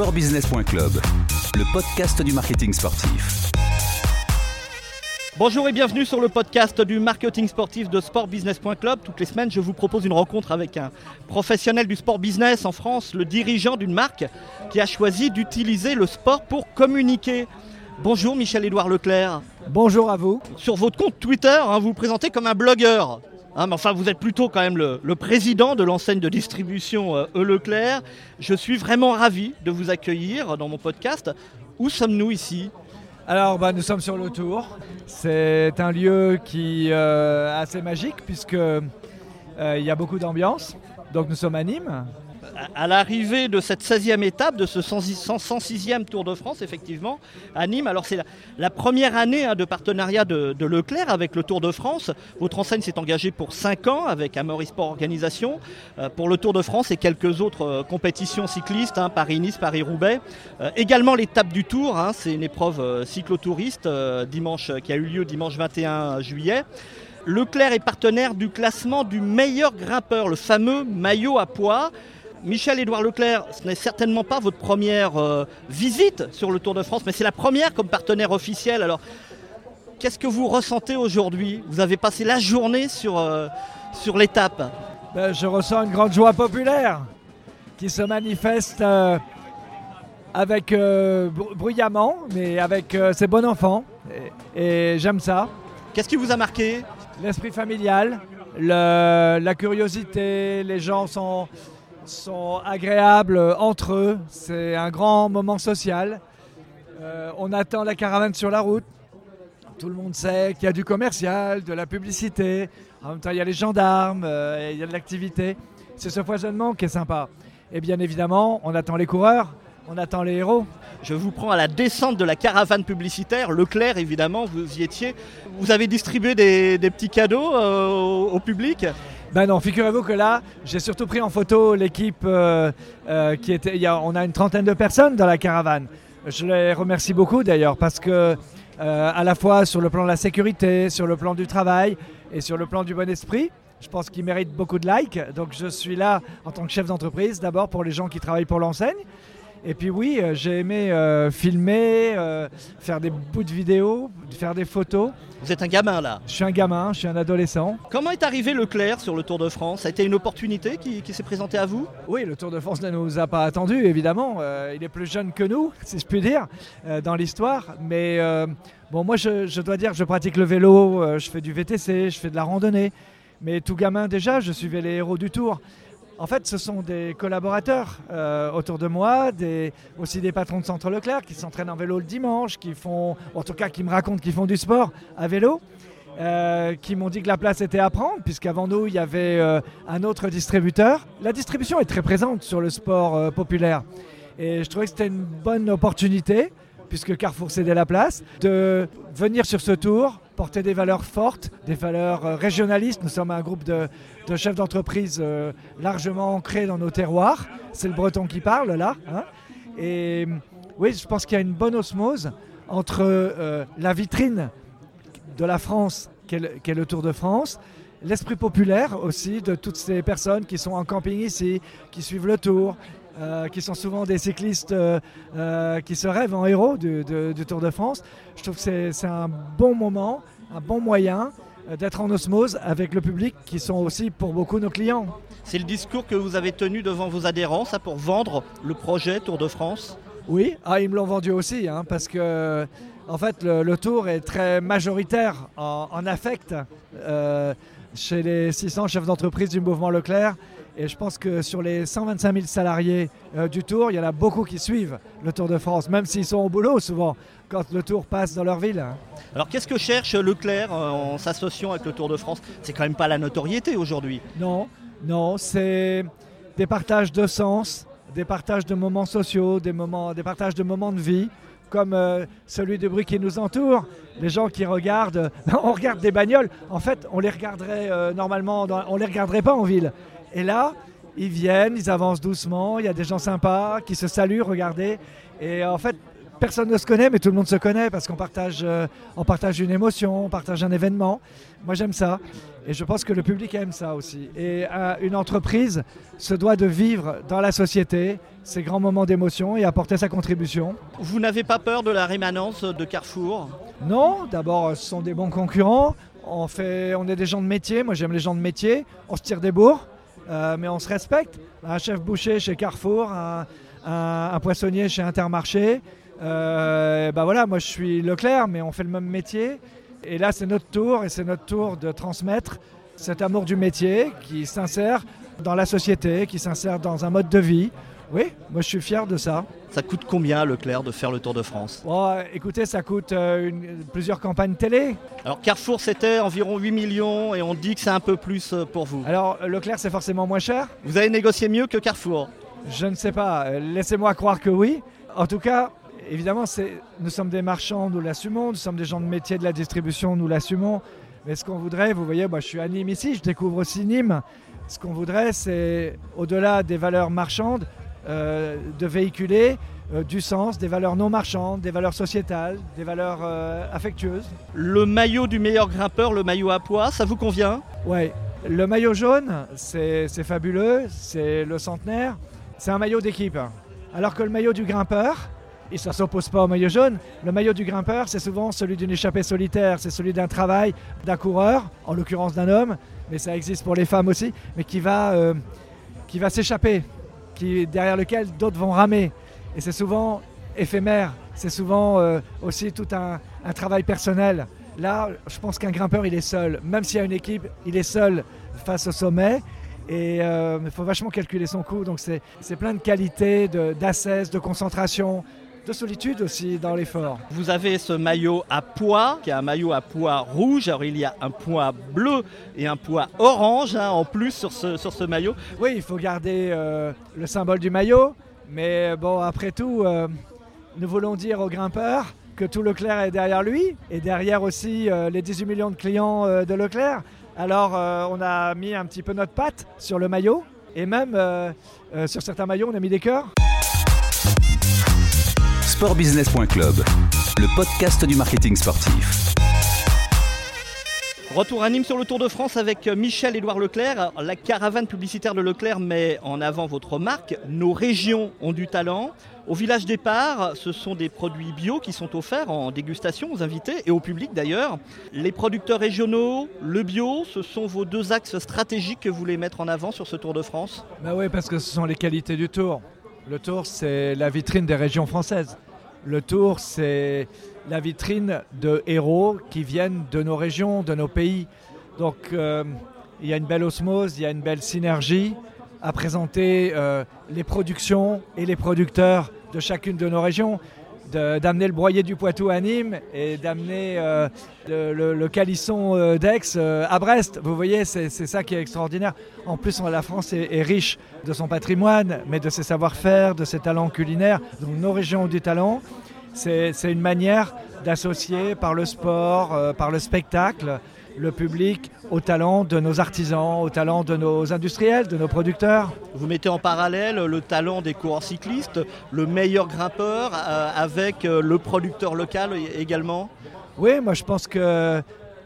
sportbusiness.club, le podcast du marketing sportif. Bonjour et bienvenue sur le podcast du marketing sportif de sportbusiness.club. Toutes les semaines, je vous propose une rencontre avec un professionnel du sport business en France, le dirigeant d'une marque qui a choisi d'utiliser le sport pour communiquer. Bonjour Michel-Édouard Leclerc. Bonjour à vous. Sur votre compte Twitter, hein, vous vous présentez comme un blogueur. Hein, mais enfin, vous êtes plutôt quand même le, président de l'enseigne de distribution euh, E. Je suis vraiment ravi de vous accueillir dans mon podcast. Où sommes-nous ici? Alors, bah, nous sommes sur le Tour. C'est un lieu qui euh, est assez magique puisque euh, il y a beaucoup d'ambiance. Donc, nous sommes à Nîmes à l'arrivée de cette 16e étape, de ce 106e Tour de France, effectivement, à Nîmes. Alors, c'est la, première année hein, de partenariat de, Leclerc avec le Tour de France. Votre enseigne s'est engagée pour 5 ans avec Amaury Sport Organisation euh, pour le Tour de France et quelques autres euh, compétitions cyclistes, hein, Paris-Nice, Paris-Roubaix. Euh, également l'étape du Tour, hein, c'est une épreuve cyclotouriste dimanche, qui a eu lieu dimanche 21 juillet. Leclerc est partenaire du classement du meilleur grimpeur, le fameux maillot à poids. Michel-Édouard Leclerc, ce n'est certainement pas votre première euh, visite sur le Tour de France, mais c'est la première comme partenaire officiel. Alors, qu'est-ce que vous ressentez aujourd'hui? Vous avez passé la journée sur, euh, sur l'étape. Ben, je ressens une grande joie populaire qui se manifeste euh, avec bruyamment, mais avec ses bons enfants. Et, j'aime ça. Qu'est-ce qui vous a marqué? L'esprit familial, la curiosité, les gens sont sont agréables entre eux. C'est un grand moment social. Euh, on attend la caravane sur la route. Tout le monde sait qu'il y a du commercial, de la publicité. En même temps, il y a les gendarmes, euh, il y a de l'activité. C'est ce foisonnement qui est sympa. Et bien évidemment, on attend les coureurs, on attend les héros. Je vous prends à la descente de la caravane publicitaire. Leclerc, évidemment, vous y étiez. Vous avez distribué des, petits cadeaux euh, au public? Ben non, figurez-vous que là, j'ai surtout pris en photo l'équipe euh, euh, qui était. On a une trentaine de personnes dans la caravane. Je les remercie beaucoup d'ailleurs parce que euh, à la fois sur le plan de la sécurité, sur le plan du travail et sur le plan du bon esprit, je pense qu'ils méritent beaucoup de likes. Donc je suis là en tant que chef d'entreprise, d'abord pour les gens qui travaillent pour l'enseigne, et puis oui, euh, j'ai aimé euh, filmer, euh, faire des bouts de vidéo, faire des photos. Vous êtes un gamin là Je suis un gamin, je suis un adolescent. Comment est arrivé Leclerc sur le Tour de France? Ça a été une opportunité qui, s'est présentée à vous? Oui, le Tour de France ne nous a pas attendu, évidemment. il est plus jeune que nous, si je puis dire, dans l'histoire. Mais bon, moi, je, je, dois dire, je pratique le vélo, je fais du VTC, je fais de la randonnée. Mais tout gamin déjà, je suivais les héros du Tour. En fait, ce sont des collaborateurs euh, autour de moi, aussi des patrons de Centre Leclerc qui s'entraînent en vélo le dimanche, qui font, en tout cas qui me racontent qu'ils font du sport à vélo. Euh, qui m'ont dit que la place était à prendre, puisqu'avant nous, il y avait euh, un autre distributeur. La distribution est très présente sur le sport populaire. Et je trouvais que c'était une bonne opportunité, puisque Carrefour cédait la place, de venir sur ce tour, porter des valeurs fortes, des valeurs euh, régionalistes. Nous sommes un groupe de, chefs d'entreprise euh, largement ancrés dans nos terroirs. C'est le breton qui parle là. Hein. Et oui, je pense qu'il y a une bonne osmose entre euh, la vitrine de la France, qu'est le, le Tour de France, l'esprit populaire aussi de toutes ces personnes qui sont en camping ici, qui suivent le Tour, euh, qui sont souvent des cyclistes euh, euh, qui se rêvent en héros du, Tour de France. Je trouve que c'est un bon moment, un bon moyen d'être en osmose avec le public qui sont aussi pour beaucoup nos clients. C'est le discours que vous avez tenu devant vos adhérents, ça, pour vendre le projet Tour de France? Oui, ah, ils me l'ont vendu aussi, hein, parce que en fait, le, Tour est très majoritaire en, en affect chez les 600 chefs d'entreprise du mouvement Leclerc. Et je pense que sur les 125 000 salariés euh, du Tour, il y en a beaucoup qui suivent le Tour de France, même s'ils sont au boulot souvent quand le Tour passe dans leur ville. Alors qu'est-ce que cherche Leclerc euh, en s'associant avec le Tour de France? C'est quand même pas la notoriété aujourd'hui. Non, non, c'est des partages de sens, des partages de moments sociaux, des, moments, des partages de moments de vie comme euh, celui de bruit qui nous entoure. Les gens qui regardent, on regarde des bagnoles. En fait, on les regarderait normalement, on les regarderait pas en ville. Et là, ils viennent, ils avancent doucement, il y a des gens sympas qui se saluent, regardez. Et en fait, personne ne se connaît, mais tout le monde se connaît parce qu'on partage, euh, on partage une émotion, on partage un événement. Moi, j'aime ça. Et je pense que le public aime ça aussi. Et euh, une entreprise se doit de vivre dans la société ces grands moments d'émotion et apporter sa contribution. Vous n'avez pas peur de la rémanence de Carrefour? Non, d'abord, ce sont des bons concurrents. On, fait, on est des gens de métier. Moi, j'aime les gens de métier. On se tire des bourres, euh, mais on se respecte. Un chef boucher chez Carrefour, un, poissonnier chez Intermarché. Bah voilà, moi je suis Leclerc, mais on fait le même métier. Et là, c'est notre tour, et c'est notre tour de transmettre cet amour du métier qui s'insère dans la société, qui s'insère dans un mode de vie. Oui, moi je suis fier de ça. Ça coûte combien, Leclerc, de faire le Tour de France? Euh, écoutez, ça coûte euh, une- plusieurs campagnes télé. Alors Carrefour, c'était environ 8 millions et on dit que c'est un peu plus euh, pour vous. Alors, Leclerc, c'est forcément moins cher Vous avez négocié mieux que Carrefour? Je ne sais pas. Laissez-moi croire que oui. En tout cas, évidemment, nous sommes des marchands, nous l'assumons. Nous sommes des gens de métier de la distribution, nous l'assumons. Mais ce qu'on voudrait, vous voyez, moi, je suis à Nîmes ici, je découvre aussi Nîmes. Ce qu'on voudrait, c'est, au-delà des valeurs marchandes, euh, de véhiculer euh, du sens, des valeurs non marchandes, des valeurs sociétales, des valeurs euh, affectueuses. Le maillot du meilleur grimpeur, le maillot à poids, ça vous convient? Ouais, le maillot jaune, c'est c'est fabuleux, c'est le centenaire, c'est un maillot d'équipe. Alors que le maillot du grimpeur, et ça s'oppose pas au maillot jaune, le maillot du grimpeur, c'est souvent celui d'une échappée solitaire, c'est celui d'un travail d'un coureur, en l'occurrence d'un homme, mais ça existe pour les femmes aussi, mais qui va, euh, va s'échapper, derrière lequel d'autres vont ramer. Et c'est souvent éphémère, c'est souvent euh, aussi tout un, travail personnel. Là, je pense qu'un grimpeur, il est seul. Même s'il y a une équipe, il est seul face au sommet. Et euh, il faut vachement calculer son coup. Donc c'est plein de qualités, d'assesse, de, concentration, de solitude aussi dans l'effort. Vous avez ce maillot à poids, qui est un maillot à poids rouge. Alors il y a un poids bleu et un poids orange hein, en plus sur ce, sur ce maillot. Oui, il faut garder euh, le symbole du maillot. Mais bon, après tout, euh, nous voulons dire aux grimpeurs que tout Leclerc est derrière lui et derrière aussi euh, les 18 millions de clients euh, de Leclerc. Alors on a mis un petit peu notre patte sur le maillot et même sur certains maillots on a mis des cœurs. Sportbusiness.club, le podcast du marketing sportif. Retour à Nîmes sur le Tour de France avec Michel-Édouard Leclerc. Alors, La caravane publicitaire de Leclerc met en avant votre marque. Nos régions ont du talent. Au village départ, ce sont des produits bio qui sont offerts en dégustation aux invités et au public d'ailleurs. Les producteurs régionaux, le bio, ce sont vos deux axes stratégiques que vous voulez mettre en avant sur ce Tour de France? Bah oui, parce que ce sont les qualités du Tour. Le Tour, c'est la vitrine des régions françaises. Le Tour, c'est la vitrine de héros qui viennent de nos régions, de nos pays. Donc, euh, il y a une belle osmose, il y a une belle synergie à présenter euh, les productions et les producteurs de chacune de nos régions. D'amener le broyer du Poitou à Nîmes et d'amener euh, le, calisson euh, d'Aix euh, à Brest. Vous voyez, c'est ça qui est extraordinaire. En plus, la France est, riche de son patrimoine, mais de ses savoir-faire, de ses talents culinaires. Donc nos régions ont du talent. C'est une manière d'associer par le sport, par le spectacle, le public au talent de nos artisans, au talent de nos industriels, de nos producteurs. Vous mettez en parallèle le talent des coureurs cyclistes, le meilleur grimpeur euh, avec euh, le producteur local également? Oui, moi je pense que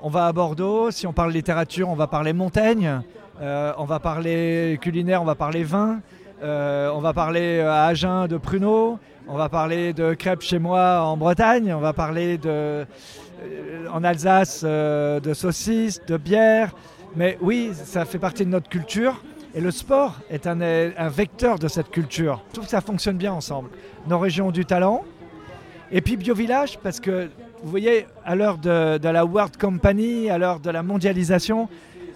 on va à Bordeaux, si on parle littérature, on va parler montagne, euh, on va parler culinaire, on va parler vin, euh, on va parler à Agen de pruneaux, on va parler de crêpes chez moi en Bretagne, on va parler de, en Alsace euh, de saucisses, de bière. Mais oui, ça fait partie de notre culture. Et le sport est un, vecteur de cette culture. Je trouve que ça fonctionne bien ensemble. Nos régions du talent. Et puis Biovillage, parce que vous voyez, à l'heure de la World Company, à l'heure de la mondialisation,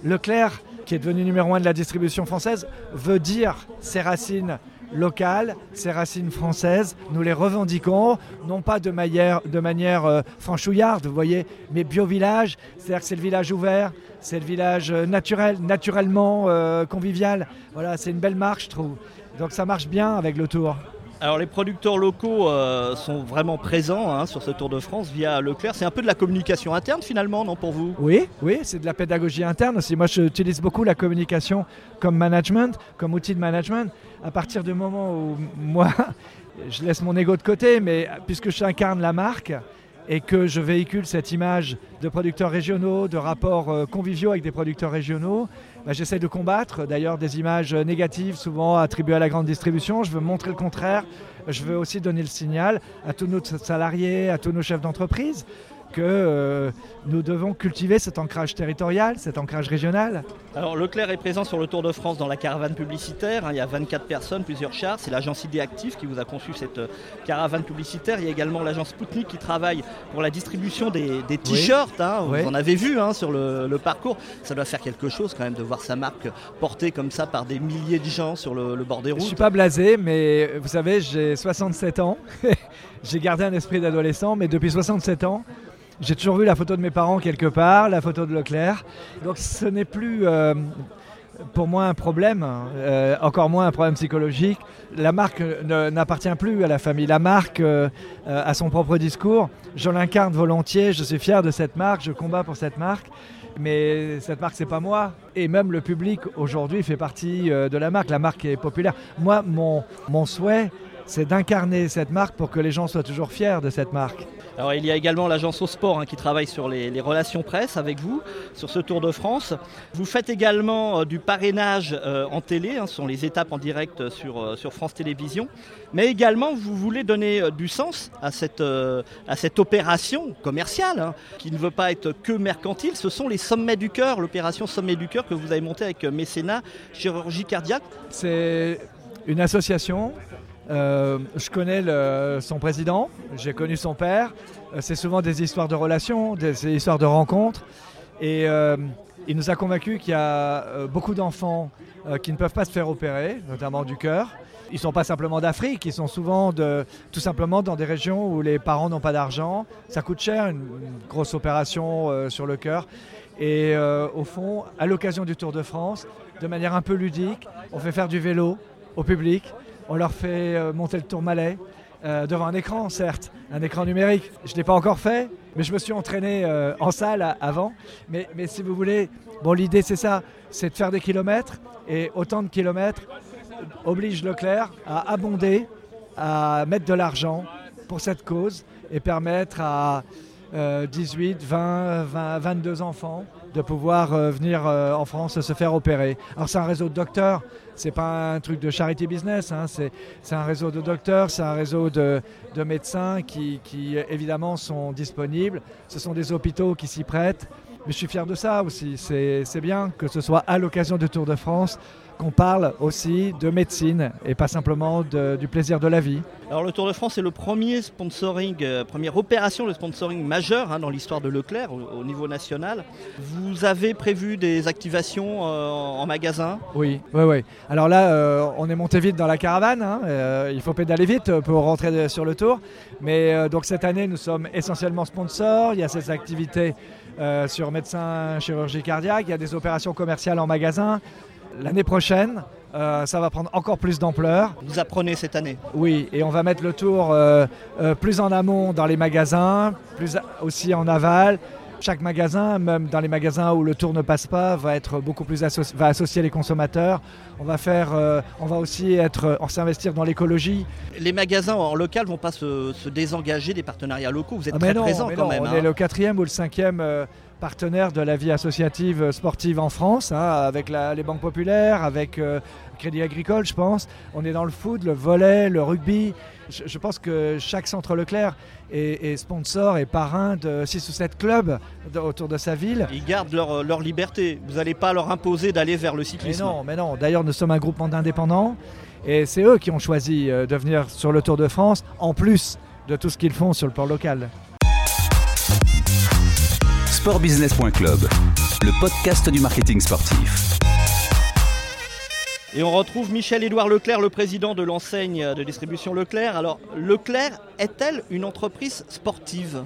Leclerc, qui est devenu numéro un de la distribution française, veut dire ses racines locales, ses racines françaises. Nous les revendiquons, non pas de manière, euh, franchouillarde, vous voyez, mais bio-village, c'est-à-dire que c'est le village ouvert, c'est le village euh, naturel, naturellement euh, convivial. Voilà, c'est une belle marque, je trouve. Donc ça marche bien avec le tour. Alors les producteurs locaux euh, sont vraiment présents hein, sur ce Tour de France via Leclerc. C'est un peu de la communication interne finalement, non pour vous? Oui, oui, c'est de la pédagogie interne aussi. Moi, j'utilise beaucoup la communication comme management, comme outil de management. À partir du moment où moi, je laisse mon ego de côté, mais puisque j'incarne la marque, et que je véhicule cette image de producteurs régionaux, de rapports euh, conviviaux avec des producteurs régionaux, bah, j'essaie de combattre d'ailleurs des images négatives souvent attribuées à la grande distribution. Je veux montrer le contraire. Je veux aussi donner le signal à tous nos salariés, à tous nos chefs d'entreprise que euh, nous devons cultiver cet ancrage territorial, cet ancrage régional. Alors Leclerc est présent sur le Tour de France dans la caravane publicitaire. Hein. il y a 24 personnes, plusieurs chars. C'est l'agence ID Active qui vous a conçu cette euh, caravane publicitaire. Il y a également l'agence Spoutnik qui travaille pour la distribution des, t-shirts. Hein. vous en avez vu hein, sur le, parcours. Ça doit faire quelque chose quand même de voir sa marque portée comme ça par des milliers de gens sur le, le bord des routes. Je ne suis pas blasé, mais vous savez, j'ai 67 ans. j'ai gardé un esprit d'adolescent, mais depuis 67 ans, j'ai toujours vu la photo de mes parents quelque part, la photo de Leclerc. Donc ce n'est plus euh, pour moi un problème, euh, encore moins un problème psychologique. La marque n'appartient plus à la famille. La marque euh, a son propre discours. Je l'incarne volontiers, je suis fier de cette marque, je combats pour cette marque. Mais cette marque, c'est pas moi. Et même le public aujourd'hui fait partie de la marque. La marque est populaire. Moi, mon, mon souhait, c'est d'incarner cette marque pour que les gens soient toujours fiers de cette marque. Alors il y a également l'agence au sport hein, qui travaille sur les, relations presse avec vous sur ce Tour de France. Vous faites également euh, du parrainage euh, en télé, hein, ce sont les étapes en direct sur, euh, sur France Télévisions. Mais également vous voulez donner du sens à cette, à cette opération commerciale hein, qui ne veut pas être que mercantile. Ce sont les sommets du cœur, l'opération Sommet du cœur que vous avez montée avec Mécénat Chirurgie Cardiaque. C'est une association euh, je connais son président, j'ai connu son père. Euh, c'est souvent des histoires de relations, des, histoires de rencontres. Et euh, il nous a convaincus qu'il y a beaucoup d'enfants qui ne peuvent pas se faire opérer, notamment du cœur. Ils ne sont pas simplement d'Afrique, ils sont souvent tout simplement dans des régions où les parents n'ont pas d'argent. Ça coûte cher, une, grosse opération sur le cœur. Et au fond, à l'occasion du Tour de France, de manière un peu ludique, on fait faire du vélo au public on leur fait euh, monter le Tourmalet euh, devant un écran, certes, un écran numérique. Je ne l'ai pas encore fait, mais je me suis entraîné euh, en salle avant. Mais, si vous voulez, bon, l'idée c'est ça, c'est de faire des kilomètres. Et autant de kilomètres oblige Leclerc à abonder, à mettre de l'argent pour cette cause et permettre à 18, 20, 20, 22 enfants de pouvoir venir en France se faire opérer. Alors c'est un réseau de docteurs, c'est pas un truc de charity business, hein. c'est un réseau de docteurs, c'est un réseau de, médecins qui, qui, évidemment sont disponibles. Ce sont des hôpitaux qui s'y prêtent. Mais je suis fier de ça aussi. C'est bien que ce soit à l'occasion du Tour de France qu'on parle aussi de médecine et pas simplement du plaisir de la vie. Alors le Tour de France est le premier sponsoring, euh, première opération de sponsoring majeur hein, dans l'histoire de Leclerc au, niveau national. Vous avez prévu des activations euh, en magasin? Oui, oui, oui. Alors là, euh, on est monté vite dans la caravane. Hein, il faut pédaler vite pour rentrer sur le Tour. Mais donc cette année, nous sommes essentiellement sponsors. Il y a ces activités sur médecin chirurgie cardiaque. Il y a des opérations commerciales en magasin. L'année prochaine, euh, ça va prendre encore plus d'ampleur. Vous apprenez cette année Oui, et on va mettre le tour euh, euh, plus en amont dans les magasins, plus aussi en aval. Chaque magasin, même dans les magasins où le tour ne passe pas, va être beaucoup plus va associer les consommateurs. On va faire, on va aussi être, s'investir dans l'écologie. Les magasins en local vont pas se, désengager des partenariats locaux. Vous êtes ah, très présent quand même. On est hein. le quatrième ou le cinquième partenaire de la vie associative sportive en France, hein, avec les banques populaires, avec euh, Crédit Agricole, je pense. On est dans le foot, le volet, le rugby. Je, pense que chaque centre Leclerc est, sponsor et parrain de 6 ou 7 clubs autour de sa ville. Ils gardent leur, leur liberté. Vous n'allez pas leur imposer d'aller vers le cyclisme. Mais non, mais non. D'ailleurs, nous sommes un groupement d'indépendants et c'est eux qui ont choisi euh, de venir sur le Tour de France, en plus de tout ce qu'ils font sur le plan local sportbusiness.club, le podcast du marketing sportif. Et on retrouve Michel-Édouard Leclerc, le président de l'enseigne de distribution Leclerc. Alors, Leclerc est-elle une entreprise sportive?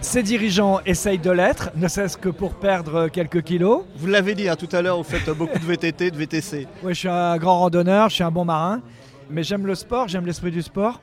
Ses dirigeants essayent de l'être, ne serait-ce que pour perdre quelques kilos. Vous l'avez dit hein, tout à l'heure, vous faites beaucoup de VTT, de VTC. Oui, je suis un grand randonneur, je suis un bon marin. mais j'aime le sport, j'aime l'esprit du sport.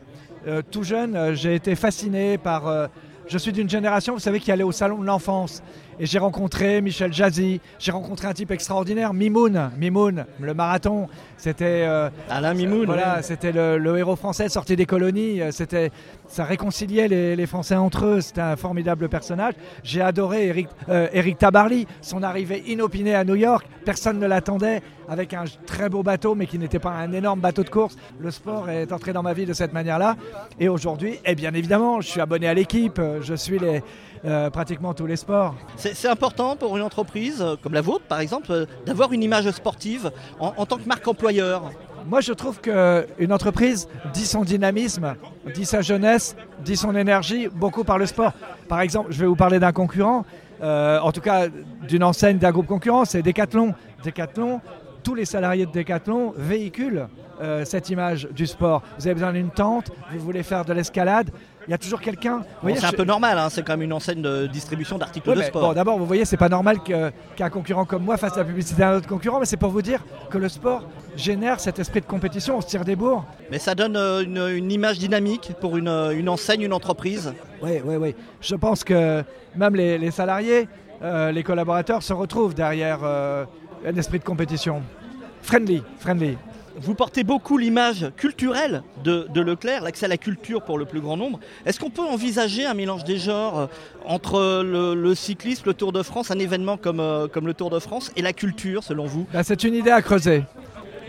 Euh, tout jeune, euh, j'ai été fasciné par... euh, je suis d'une génération, vous savez, qui allait au salon de l'enfance. Et j'ai rencontré Michel Jazzy, j'ai rencontré un type extraordinaire, Mimoun, Mimoun, le marathon. C'était euh, Alain Mimoun. voilà, ouais. c'était le, le héros français sorti des colonies. euh, C'était, ça réconciliait les, les Français entre eux. C'était un formidable personnage. J'ai adoré Eric, euh, Eric Tabarly, son arrivée inopinée à New York. Personne ne l'attendait, avec un très beau bateau, mais qui n'était pas un énorme bateau de course. Le sport est entré dans ma vie de cette manière-là. Et aujourd'hui, eh bien évidemment, je suis abonné à l'équipe. Je suis les, euh, pratiquement tous les sports. C'est important pour une entreprise euh, comme la vôtre, par exemple, euh, d'avoir une image sportive en, en tant que marque employeur. Moi, je trouve qu'une entreprise dit son dynamisme, dit sa jeunesse, dit son énergie beaucoup par le sport. Par exemple, je vais vous parler d'un concurrent, euh, en tout cas d'une enseigne d'un groupe concurrent, c'est Decathlon. Decathlon, tous les salariés de Decathlon véhiculent euh, cette image du sport. Vous avez besoin d'une tente, vous voulez faire de l'escalade, il y a toujours quelqu'un. Bon, c'est un peu normal, hein, c'est quand même une enseigne de distribution d'articles de sport. bon, d'abord, vous voyez, c'est pas normal qu'un concurrent comme moi fasse la publicité d'un autre concurrent, mais c'est pour vous dire que le sport génère cet esprit de compétition, on se tire des bourres. Mais ça donne euh, une, une image dynamique pour une, euh, une enseigne, une entreprise. Oui, oui, oui. Je pense que même les, les salariés, euh, les collaborateurs se retrouvent derrière euh, un esprit de compétition. Friendly, friendly. Vous portez beaucoup l'image culturelle de, de Leclerc, l'accès à la culture pour le plus grand nombre. Est-ce qu'on peut envisager un mélange des genres euh, entre le, le cyclisme, le Tour de France, un événement comme, euh, comme le Tour de France, et la culture, selon vous? Ben, c'est une idée à creuser.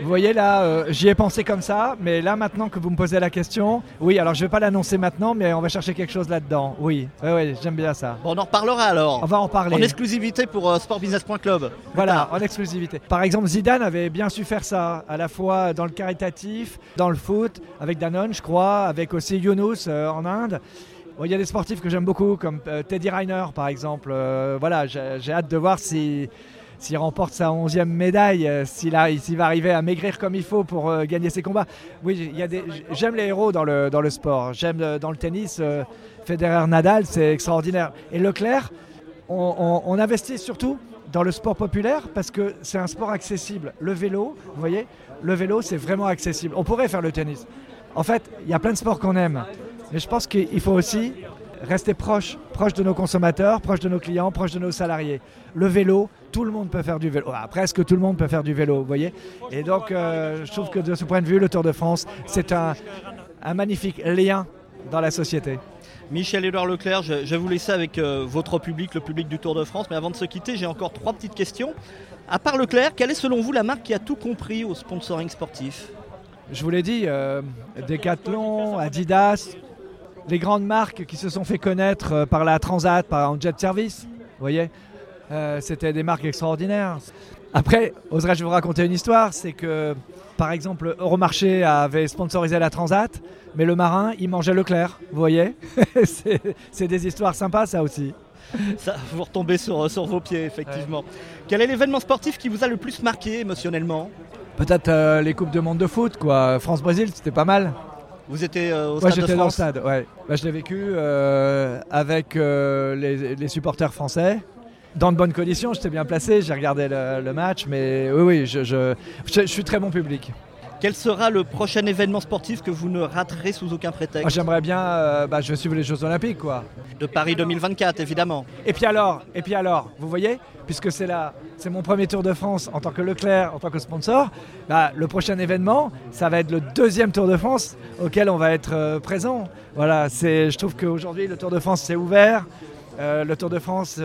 Vous voyez là, euh, j'y ai pensé comme ça, mais là maintenant que vous me posez la question, oui, alors je vais pas l'annoncer maintenant, mais on va chercher quelque chose là-dedans. Oui, oui, oui, j'aime bien ça. Bon, On en reparlera alors. On va en parler. En exclusivité pour euh, sportbusiness.club. Voilà, en exclusivité. Par exemple, Zidane avait bien su faire ça, à la fois dans le caritatif, dans le foot, avec Danone, je crois, avec aussi Younous euh, en Inde. Bon, Il y a des sportifs que j'aime beaucoup, comme Teddy Reiner, par exemple. Voilà, j'ai hâte de voir si s'il remporte sa 11e médaille, euh, s'il va arriver à maigrir comme il faut pour euh, gagner ses combats. Oui, j'aime les héros dans le, sport. J'aime euh, dans le tennis, Federer, Nadal, c'est extraordinaire. Et Leclerc, on, on- on investit surtout dans le sport populaire parce que c'est un sport accessible. Le vélo, vous voyez, le vélo, c'est vraiment accessible. On pourrait faire le tennis. En fait, il y a plein de sports qu'on aime. Mais je pense qu'il faut aussi rester proche, proche de nos consommateurs, proche de nos clients, proche de nos salariés. Le vélo, tout le monde peut faire du vélo. Ah, presque tout le monde peut faire du vélo, vous voyez. Et donc, euh, je trouve que de ce point de vue, le Tour de France, c'est un, un magnifique lien dans la société. Michel-Édouard Leclerc, je, je vais vous laisser avec euh, votre public, le public du Tour de France. Mais avant de se quitter, j'ai encore trois petites questions. À part Leclerc, quelle est selon vous la marque qui a tout compris au sponsoring sportif? Je vous l'ai dit, euh, Decathlon, Adidas, les grandes marques qui se sont fait connaître euh, par la Transat, par un jet service, vous voyez, euh, c'était des marques extraordinaires. Après, oserais-je vous raconter une histoire? C'est que, par exemple, Euromarché avait sponsorisé la Transat, mais le marin, il mangeait Leclerc, vous voyez? C'est des histoires sympas, ça aussi. Ça, vous retombez sur, sur vos pieds, effectivement. Quel est l'événement sportif qui vous a le plus marqué émotionnellement? Peut-être euh, les Coupes de Monde de foot, quoi. France-Brésil, c'était pas mal. Vous étiez euh, au Stade de j'étais dans le France stade, ouais. Bah, je l'ai vécu euh, avec euh, les, les supporters français. Dans de bonnes conditions, j'étais bien placé, j'ai regardé le, le match, mais oui, oui, je, je, je- je suis très bon public. Quel sera le prochain événement sportif que vous ne raterez sous aucun prétexte J'aimerais bien, euh, bah, je vais suivre les Jeux Olympiques, quoi. De Paris 2024, évidemment. Et puis alors, et puis alors, vous voyez, puisque c'est là, c'est mon premier Tour de France en tant que Leclerc, en tant que sponsor, bah, le prochain événement, ça va être le deuxième Tour de France auquel on va être euh, présent. Voilà, c'est, je trouve qu'aujourd'hui le Tour de France s'est ouvert. Euh, le Tour de France,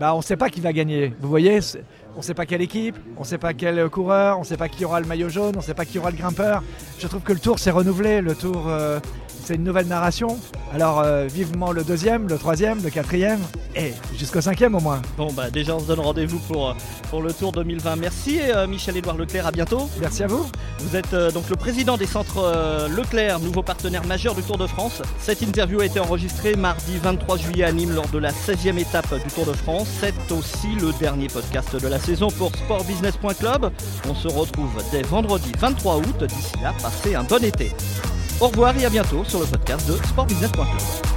bah, on ne sait pas qui va gagner. Vous voyez, c'est- on ne sait pas quelle équipe, on ne sait pas quel coureur, on ne sait pas qui aura le maillot jaune, on ne sait pas qui aura le grimpeur. Je trouve que le Tour s'est renouvelé. Le Tour, euh, c'est une nouvelle narration. Alors euh, vivement le deuxième, le troisième, le quatrième et jusqu'au cinquième au moins. Bon, bah déjà, on se donne rendez-vous pour, euh, pour le Tour 2020. Merci, euh, Michel-Édouard Leclerc. À bientôt. Merci à vous. Vous êtes euh, donc le président des centres Leclerc, nouveau partenaire majeur du Tour de France. Cette interview a été enregistrée mardi 23 juillet à Nîmes lors de la 16e étape du Tour de France. C'est aussi le dernier podcast de la saison pour sportbusiness.club. On se retrouve dès vendredi 23 août. D'ici là, passez un bon été. Au revoir et à bientôt sur le podcast de sportbusiness.club.